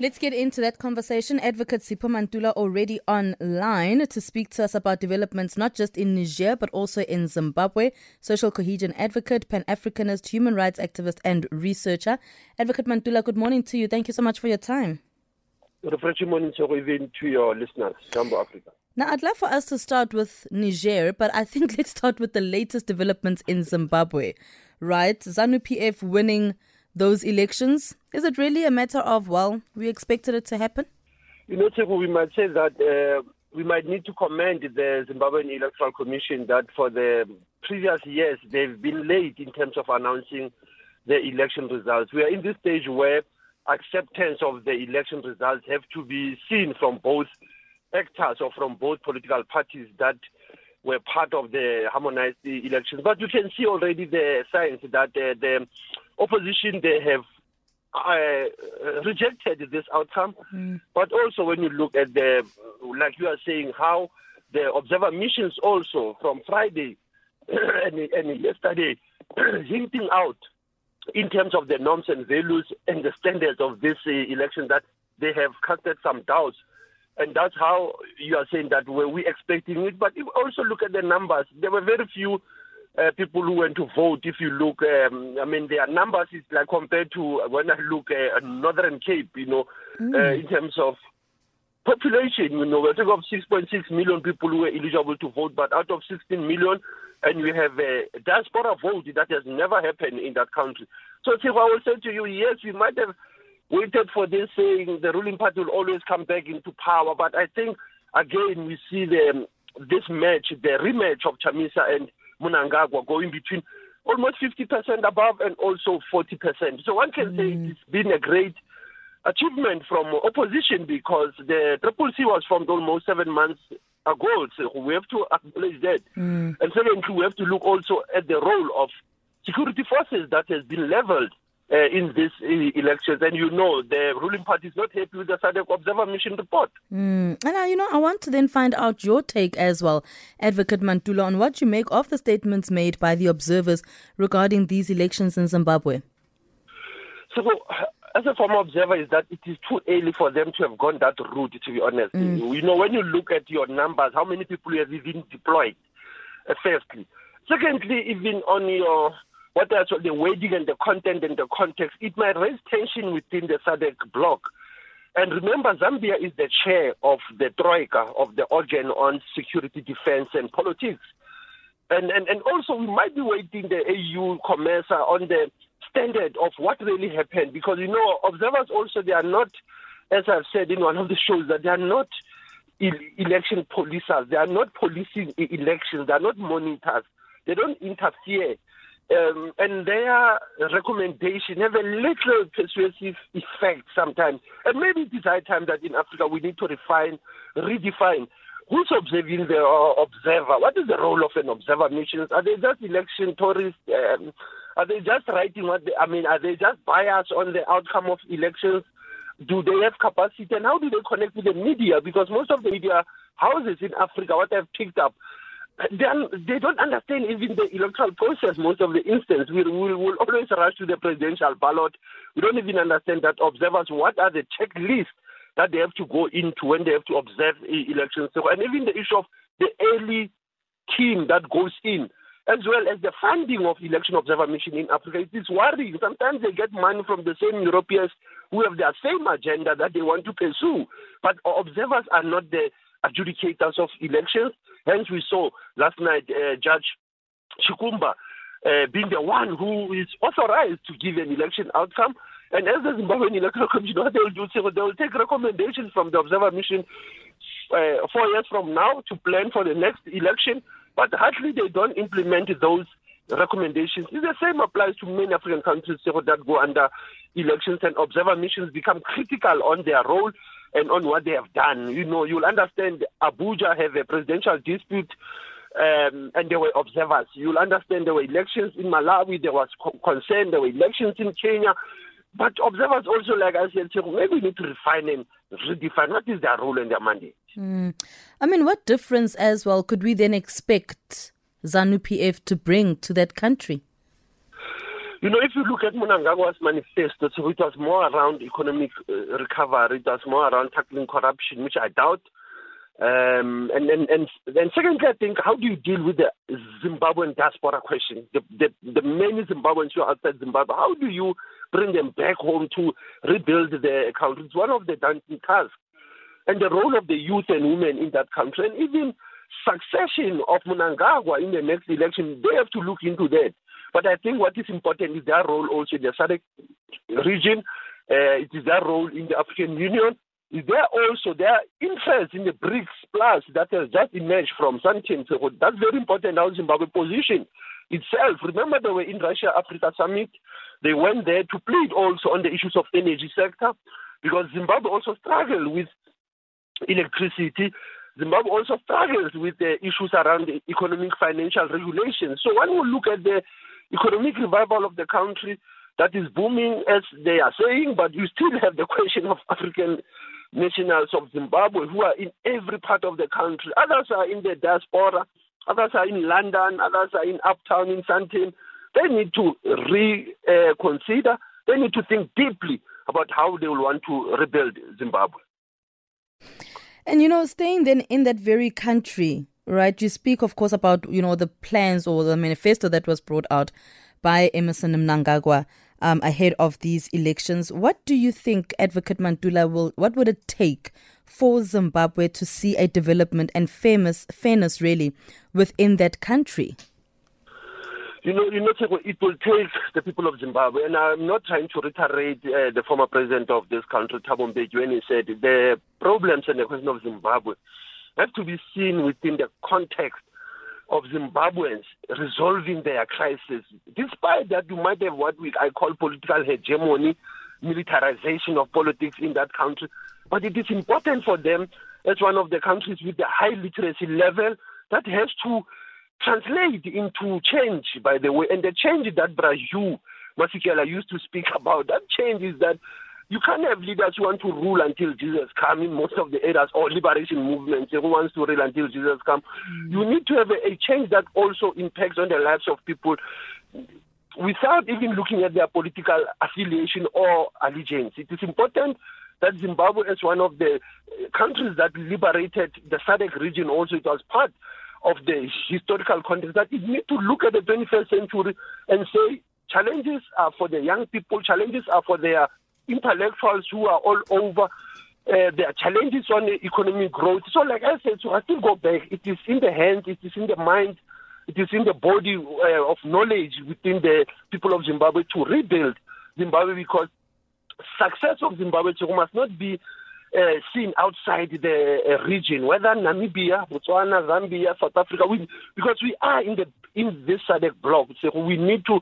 Let's get into that conversation. Advocate Sipho Mantula already online to speak to us about developments not just in Niger but also in Zimbabwe. Social cohesion advocate, Pan Africanist, human rights activist, and researcher. Advocate Mantula, good morning to you. Thank you so much for your time. Refreshing morning to even to your listeners, Jambo Africa. Now, I'd love for us to start with Niger, but I think let's start with the latest developments in Zimbabwe, right? ZANU PF winning those elections? Is it really a matter of, well, we expected it to happen? You know, we might say that uh, we might need to commend the Zimbabwean Electoral Commission that for the previous years they've been late in terms of announcing the election results. We are in this stage where acceptance of the election results have to be seen from both actors or from both political parties that were part of the harmonized elections. But you can see already the signs that uh, the opposition they have uh, rejected this outcome. Mm. But also when you look at the, like you are saying, how the observer missions also from Friday and, and yesterday hinting out in terms of the norms and values and the standards of this uh, election that they have casted some doubts and that's how you are saying that were we expecting it. But if you also look at the numbers, there were very few uh, people who went to vote. If you look, um, I mean, their numbers is like compared to when I look at uh, Northern Cape, you know, mm. uh, in terms of population, you know, we're talking of 6.6 million people who were eligible to vote, but out of 16 million, and we have a diaspora vote that has never happened in that country. So, if I will say to you, yes, we might have waited for this saying the ruling party will always come back into power. But I think, again, we see the, this match, the rematch of Chamisa and Mnangagwa going between almost 50% above and also 40%. So one can mm. say it's been a great achievement from opposition because the Triple C was formed almost seven months ago. So we have to acknowledge that. Mm. And secondly, we have to look also at the role of security forces that has been leveled uh, in these elections. And you know, the ruling party is not happy with the SADC Observer Mission report. Mm. And, uh, you know, I want to then find out your take as well, Advocate Mantula, on what you make of the statements made by the observers regarding these elections in Zimbabwe. So, as a former observer, is that it is too early for them to have gone that route, to be honest. Mm. You know, when you look at your numbers, how many people you have even deployed, uh, firstly. Secondly, even on your what else, the wording and the content and the context, it might raise tension within the SADC bloc. And remember, Zambia is the chair of the Troika, of the organ on security, defense, and politics. And, and, and also, we might be waiting the AU COMESA on the standard of what really happened. Because, you know, observers also, they are not, as I've said in one of the shows, that they are not election policers. They are not policing elections. They are not monitors. They don't interfere um, and their recommendation have a little persuasive effect sometimes. And maybe it is high time that in Africa we need to refine, redefine who's observing the uh, observer? What is the role of an observer mission? Are they just election tourists? Um, are they just writing what they, I mean, are they just biased on the outcome of elections? Do they have capacity? And how do they connect with the media? Because most of the media houses in Africa, what I've picked up, they, they don't understand even the electoral process most of the instance. We will we'll always rush to the presidential ballot. We don't even understand that observers, what are the checklists that they have to go into when they have to observe elections. So, and even the issue of the early team that goes in, as well as the funding of election observer mission in Africa. It is worrying. Sometimes they get money from the same Europeans who have their same agenda that they want to pursue. But observers are not the adjudicators of elections. Hence, we saw last night uh, Judge Chigumba uh, being the one who is authorized to give an election outcome. And as the Zimbabwean Electoral Commission, what they will do, so they will take recommendations from the observer mission uh, four years from now to plan for the next election. But hardly they don't implement those recommendations. The same applies to many African countries that go under elections and observer missions become critical on their role and on what they have done. You know, you'll understand Abuja have a presidential dispute um, and there were observers. You'll understand there were elections in Malawi, there was co- concern, there were elections in Kenya. But observers also, like I said, maybe we need to refine and redefine what is their role and their mandate. Mm. I mean, what difference as well could we then expect ZANU PF to bring to that country? You know, if you look at Mnangagwa's manifesto, so it was more around economic uh, recovery, it was more around tackling corruption, which I doubt. Um, and, and, and, and secondly, I think, how do you deal with the Zimbabwean diaspora question? The, the, the many Zimbabweans who are outside Zimbabwe, how do you bring them back home to rebuild their country? It's one of the daunting tasks. And the role of the youth and women in that country, and even succession of Mnangagwa in the next election, they have to look into that. But I think what is important is their role also in the SADC region. Uh, it is their role in the African Union. Is there also their interest in the BRICS Plus that has just emerged from Sandton? So that's very important how Zimbabwe position itself. Remember they were in Russia Africa Summit. They went there to plead also on the issues of energy sector because Zimbabwe also struggled with electricity. Zimbabwe also struggles with the issues around the economic financial regulation. So when we look at the economic revival of the country that is booming, as they are saying, but you still have the question of African nationals of Zimbabwe who are in every part of the country. Others are in the diaspora, others are in London, others are in Uptown, in Sandton. They need to reconsider, uh, they need to think deeply about how they will want to rebuild Zimbabwe. And you know, staying then in that very country, right? You speak, of course, about you know the plans or the manifesto that was brought out by Emmerson Mnangagwa um, ahead of these elections. What do you think, Advocate Mantula, will what would it take for Zimbabwe to see a development and fairness, fairness really within that country? You know, you know, it will take the people of Zimbabwe, and I'm not trying to reiterate uh, the former president of this country, Thabo Mbeki, when he said the problems and the question of Zimbabwe have to be seen within the context of Zimbabweans resolving their crisis. Despite that, you might have what we I call political hegemony, militarization of politics in that country. But it is important for them, as one of the countries with the high literacy level, that has to translate into change, by the way. And the change that Bra Hugh Masekela used to speak about, that change is that you can't have leaders who want to rule until Jesus comes in most of the areas or liberation movements who wants to rule until Jesus comes. Mm. You need to have a, a change that also impacts on the lives of people without even looking at their political affiliation or allegiance. It is important that Zimbabwe, as one of the countries that liberated the SADC region, also it was part of the historical context, that it need to look at the 21st century and say challenges are for the young people, challenges are for their intellectuals who are all over. Uh, there are challenges on economic growth. So, like I said, so I still go back. It is in the hands, it is in the mind, it is in the body uh, of knowledge within the people of Zimbabwe to rebuild Zimbabwe because success of Zimbabwe must not be uh, seen outside the uh, region, whether Namibia, Botswana, Zambia, South Africa, we, because we are in the in this SADC block. So we need to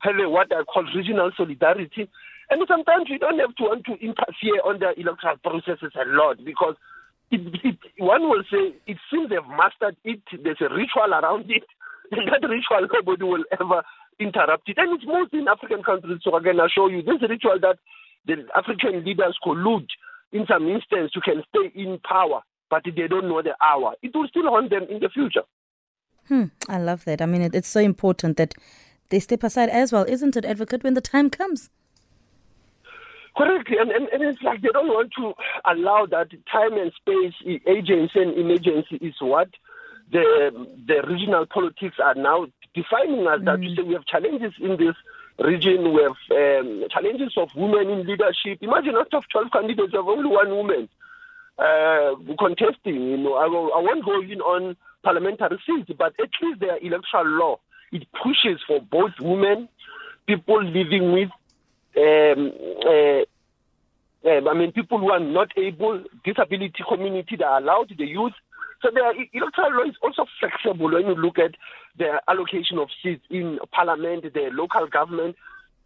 have a, what I call regional solidarity and sometimes we don't have to want to interfere on the electoral processes a lot because it, it, one will say it seems they've mastered it. There's a ritual around it, and that ritual nobody will ever interrupt it. And it's mostly in African countries. So again, I'll show you this ritual that the African leaders collude in some instance you can stay in power, but they don't know the hour. It will still haunt them in the future. Hmm, I love that. I mean, it, it's so important that they step aside as well, isn't it, advocate, when the time comes? Correctly, and, and, and it's like they don't want to allow that time and space agency and emergency is what the the regional politics are now defining us. Mm. That we say we have challenges in this region, we have um, challenges of women in leadership. Imagine out of 12 candidates, you have only one woman uh, contesting. You know, I, will, I won't go in on parliamentary seats, but at least their electoral law it pushes for both women, people living with um, uh, uh, I mean, people who are not able, disability community, they are allowed, the youth. So the electoral law is also flexible when you look at the allocation of seats in parliament, the local government.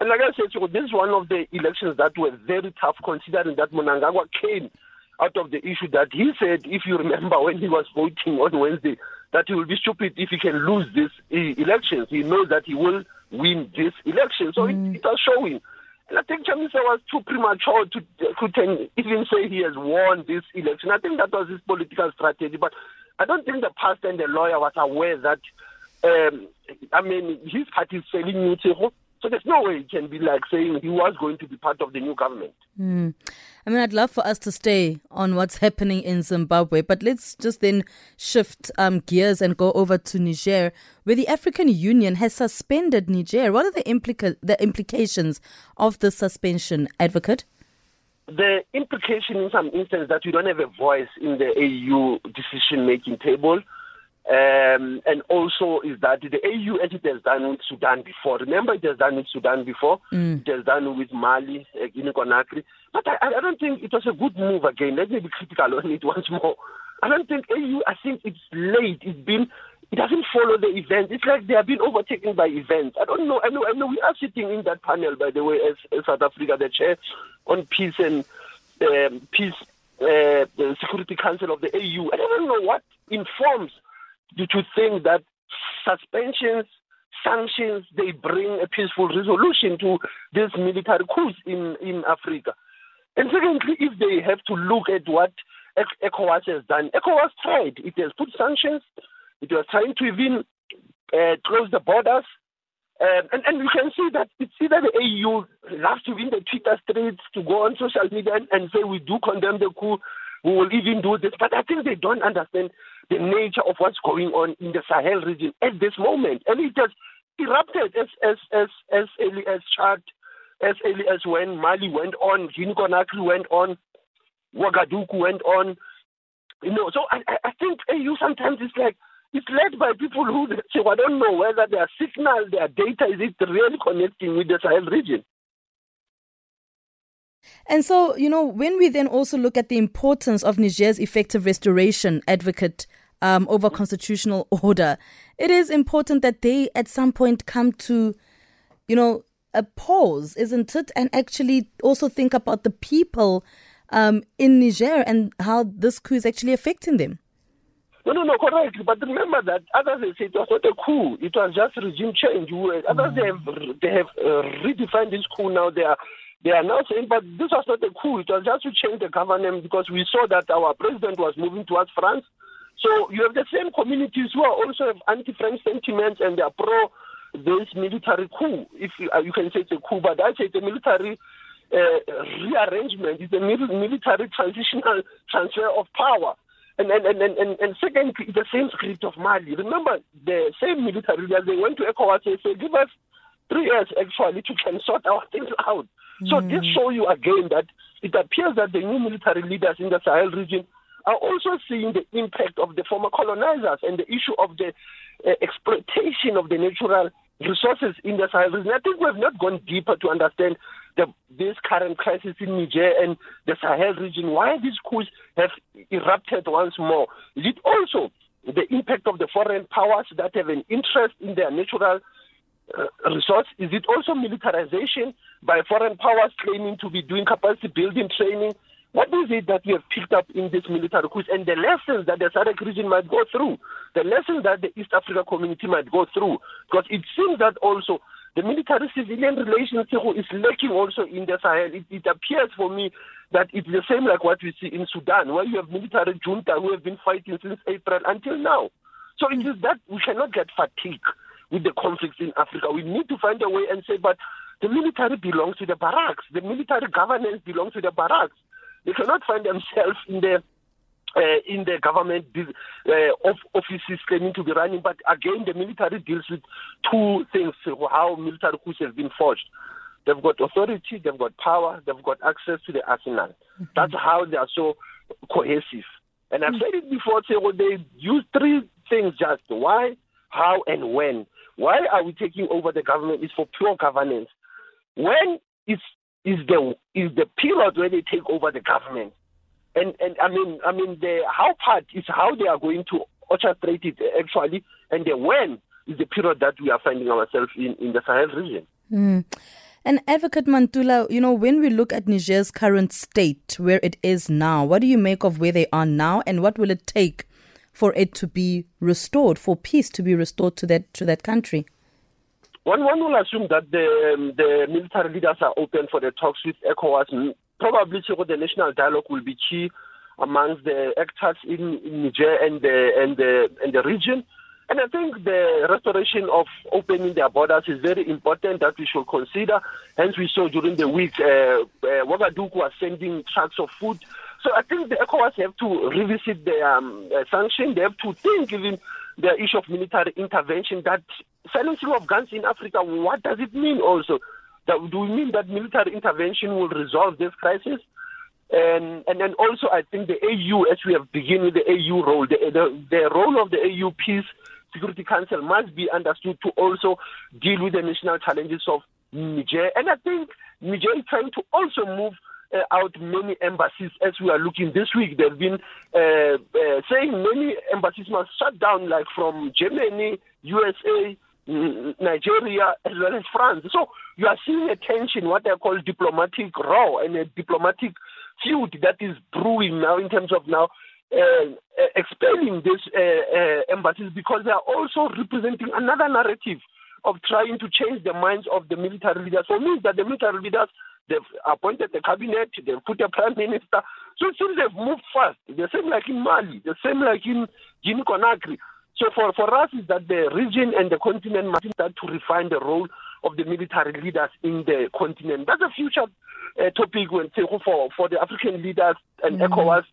And like I said, so this is one of the elections that were very tough considering that Mnangagwa came out of the issue that he said, if you remember when he was voting on Wednesday, that he will be stupid if he can lose these uh, elections. He knows that he will win this election. So mm. it, it was showing. I think Chamisa was too premature to, to even say he has won this election. I think that was his political strategy. But I don't think the pastor and the lawyer was aware that, um, I mean, his party is selling new so there's no way it can be like saying he was going to be part of the new government. Mm. I mean, I'd love for us to stay on what's happening in Zimbabwe, but let's just then shift um, gears and go over to Niger, where the African Union has suspended Niger. What are the, implica- the implications of the suspension, advocate? The implication in some instances that we don't have a voice in the AU decision making table. Um, and also is that the AU, as it has done with Sudan before, remember it has done with Sudan before, mm. it has done with Mali, uh, Guinea Conakry. But I, I don't think it was a good move again. Let me be critical on it once more. I don't think AU, I think it's late. It's been, it doesn't follow the events. It's like they have been overtaken by events. I don't know. I know, I know we are sitting in that panel, by the way, as, as South Africa, the chair on peace and um, peace, uh, the Security Council of the AU. I don't know what informs you to think that suspensions, sanctions, they bring a peaceful resolution to these military coups in, in Africa. And secondly, if they have to look at what ECOWAS has done, ECOWAS tried. It has put sanctions. It was trying to even uh, close the borders. Um, and, and you can see that it's either the AU loves to be in the Twitter streets, to go on social media and, and say we do condemn the coup, we will even do this. But I think they don't understand the nature of what's going on in the Sahel region at this moment. And it has erupted as as as as early as Chad, as early as when Mali went on, Guinea Conakry went on, Ouagadougou went on. You know, so I, I think AU sometimes it's like it's led by people who say, well, I don't know whether their signal, their data, is it really connecting with the Sahel region? And so, you know, when we then also look at the importance of Niger's effective restoration advocate um, over constitutional order, it is important that they at some point come to, you know, a pause, isn't it? And actually also think about the people um, in Niger and how this coup is actually affecting them. No, no, no, correct. But remember that others said it was not a coup; it was just regime change. Others mm. they have they have uh, redefined this coup now. They are they are now saying, but this was not a coup. It was just to change the government because we saw that our president was moving towards France. So you have the same communities who are also have anti-French sentiments and they are pro this military coup. If you, uh, you can say it's a coup, but I say it's a military uh, rearrangement. It's a military transitional transfer of power. And and, and, and, and second, the same script of Mali. Remember, the same military leaders, they went to ECOWAS and said, give us three years actually to can sort our things out. So mm. this show you again that it appears that the new military leaders in the Sahel region are also seeing the impact of the former colonizers and the issue of the uh, exploitation of the natural resources in the Sahel region. I think we have not gone deeper to understand the, this current crisis in Niger and the Sahel region, why these coups have erupted once more. Is it also the impact of the foreign powers that have an interest in their natural uh, resource? Is it also militarization by foreign powers claiming to be doing capacity building training? What is it that we have picked up in this military coup and the lessons that the SADC region might go through, the lessons that the East Africa community might go through? Because it seems that also the military civilian relationship is lacking also in the Sahel. It, it, appears for me that it's the same like what we see in Sudan, where you have military junta who have been fighting since April until now. So it is that we cannot get fatigued with the conflicts in Africa. We need to find a way and say, but the military belongs to the barracks. The military governance belongs to the barracks. They cannot find themselves in the uh, in the government uh, of offices claiming to be running. But again, the military deals with two things: how military coups have been forged. They've got authority, they've got power, they've got access to the arsenal. Mm-hmm. That's how they are so cohesive. And I've said it before, so they use three things just why, how, and when. Why are we taking over the government? Is for pure governance. When is is the is the period when they take over the government, and and I mean I mean the how part is how they are going to orchestrate it actually, and the when is the period that we are finding ourselves in in the Sahel region. Mm. And Advocate Mantula, you know, when we look at Niger's current state, where it is now, what do you make of where they are now, and what will it take for it to be restored, for peace to be restored to that to that country? One, one will assume that the, um, the military leaders are open for the talks with ECOWAS. Probably the national dialogue will be key amongst the actors in, in Niger and the, and, the, and the region. And I think the restoration of opening their borders is very important that we should consider. Hence, we saw during the week uh, uh, was sending trucks of food. So I think the ECOWAS have to revisit their um, uh, sanction. They have to think even the issue of military intervention, that silencing of guns in Africa, what does it mean also? That, do we mean that military intervention will resolve this crisis? And, and then also, I think the AU, as we have begun with the AU role, the, the, the role of the AU Peace Security Council must be understood to also deal with the national challenges of Niger. And I think Niger is trying to also move uh, out many embassies as we are looking this week. They've been uh, uh, saying many embassies must shut down, like from Germany, USA, Nigeria, as well as France. So you are seeing a tension, what they call diplomatic row and a diplomatic feud that is brewing now in terms of now uh, expelling these uh, uh, embassies because they are also representing another narrative of trying to change the minds of the military leaders. So it means that the military leaders They've appointed the cabinet, they've put a prime minister. So it seems they've moved fast. The same like in Mali, the same like in Guinea Conakry. So for, for us is that the region and the continent must start to refine the role of the military leaders in the continent. That's a future uh, topic when, for, for the African leaders and mm-hmm. ECOWAS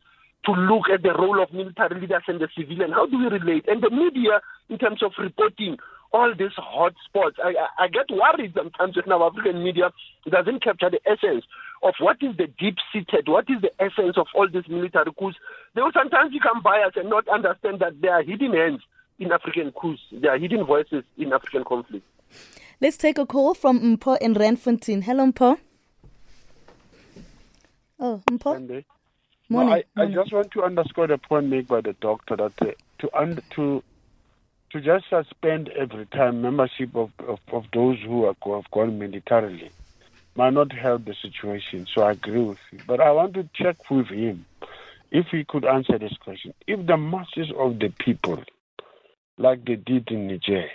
to look at the role of military leaders and the civilian. How do we relate? And the media, in terms of reporting, all these hot spots. I, I, I get worried sometimes when our African media doesn't capture the essence of what is the deep seated, what is the essence of all these military coups. They will sometimes become biased and not understand that there are hidden hands in African coups, there are hidden voices in African conflict. Let's take a call from Mpo in Randfontein. Hello, Mpo. Oh, Mpo. Morning. No, I, Morning. I just want to underscore the point made by the doctor that uh, to under, to to just suspend every time membership of, of, of those who are, have gone militarily might not help the situation. So I agree with you. But I want to check with him if he could answer this question. If the masses of the people, like they did in Niger,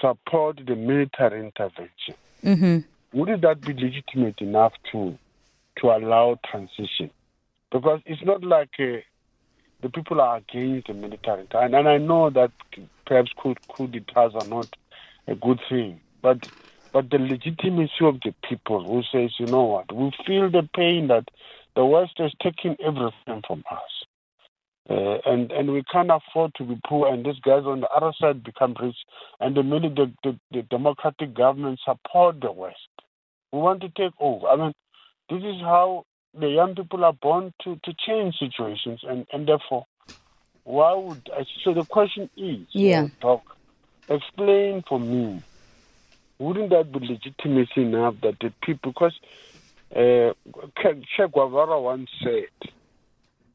support the military intervention, mm-hmm. would that be legitimate enough to to allow transition? Because it's not like uh, the people are against the military. And, and I know that perhaps coup, coup d'etats are not a good thing, but but the legitimacy of the people who says, you know what, we feel the pain that the West is taking everything from us. Uh, and and we can't afford to be poor, and these guys on the other side become rich, and the minute the, the, the democratic government support the West, we want to take over. I mean, this is how the young people are born to, to change situations, and, and therefore, why would I? So the question is, yeah, talk, explain for me, wouldn't that be legitimacy enough that the people, because uh, Che Guevara once said,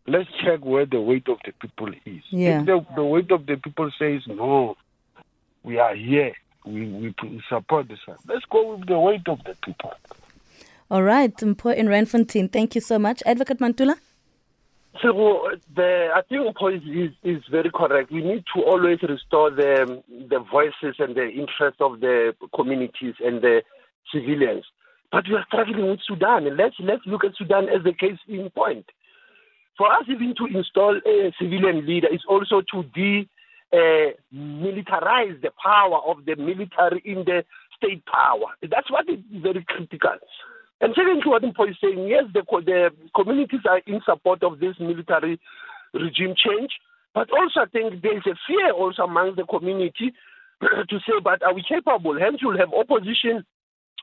let's check where the weight of the people is. Yeah. If the, the weight of the people says, no, we are here, we, we support this, let's go with the weight of the people. All right, Mpo in Randfontein, thank you so much. Advocate Mantula? So the I think point is, is very correct. We need to always restore the the voices and the interests of the communities and the civilians. But we are struggling with Sudan. Let's let's look at Sudan as the case in point. For us even to install a civilian leader is also to de uh, militarize the power of the military in the state power. That's what is very critical. And secondly, what Mpo is saying, yes, the, the communities are in support of this military regime change, but also I think there is a fear also among the community to say, but are we capable? Hence, you'll have opposition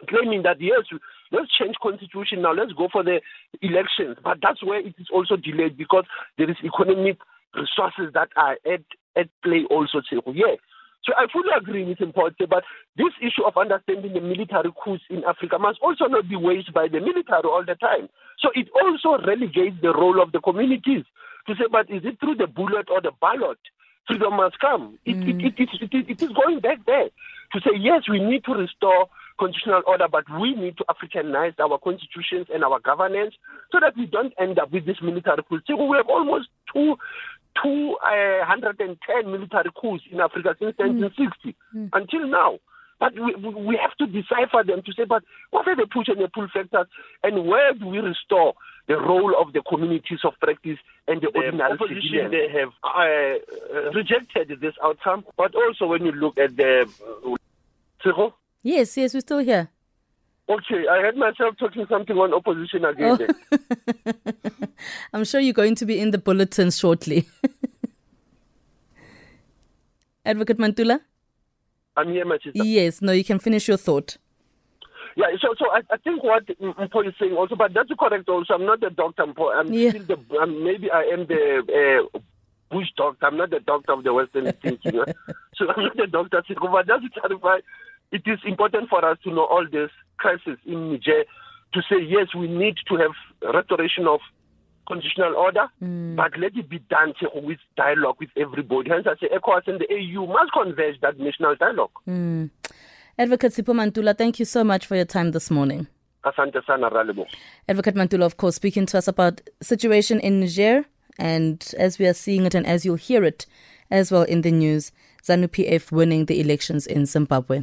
claiming that yes, let's change constitution now, let's go for the elections. But that's where it is also delayed because there is economic resources that are at, at play also. Yes, so I fully agree with important, but this issue of understanding the military coups in Africa must also not be waged by the military all the time. So it also relegates the role of the communities to say, but is it through the bullet or the ballot? Freedom must come. It, mm. it, it, it, it, it is going back there to say, yes, we need to restore constitutional order, but we need to Africanize our constitutions and our governance so that we don't end up with this military coup. So we have almost two 210 military coups in Africa since 1960 mm. until now. But we, we have to decipher them to say, but what are the push and the pull factors, and where do we restore the role of the communities of practice and the, the ordinary opposition? They have uh, rejected this outcome, but also when you look at the. Uh, yes, yes, we're still here. Okay, I heard myself talking something on opposition again. Oh. I'm sure you're going to be in the bulletin shortly. Advocate Mantula? I'm here, my sister. Yes, no, you can finish your thought. Yeah, so so I, I think what Mpo is saying also, but that's correct also. I'm not the doctor, Mpo. I'm yeah. still the, um, maybe I am the uh, bush doctor. I'm not the doctor of the Western thinking. so I'm not the doctor. But just to clarify, it is important for us to know all this crisis in Niger to say, yes, we need to have restoration of constitutional order, mm. but let it be done with dialogue with everybody. Hence, I say ECOWAS and the AU must converge that national dialogue. Mm. Advocate Sipho Mantula, thank you so much for your time this morning. Asante sana Advocate Mantula, of course, speaking to us about situation in Niger, and as we are seeing it and as you'll hear it as well in the news, ZANU PF winning the elections in Zimbabwe.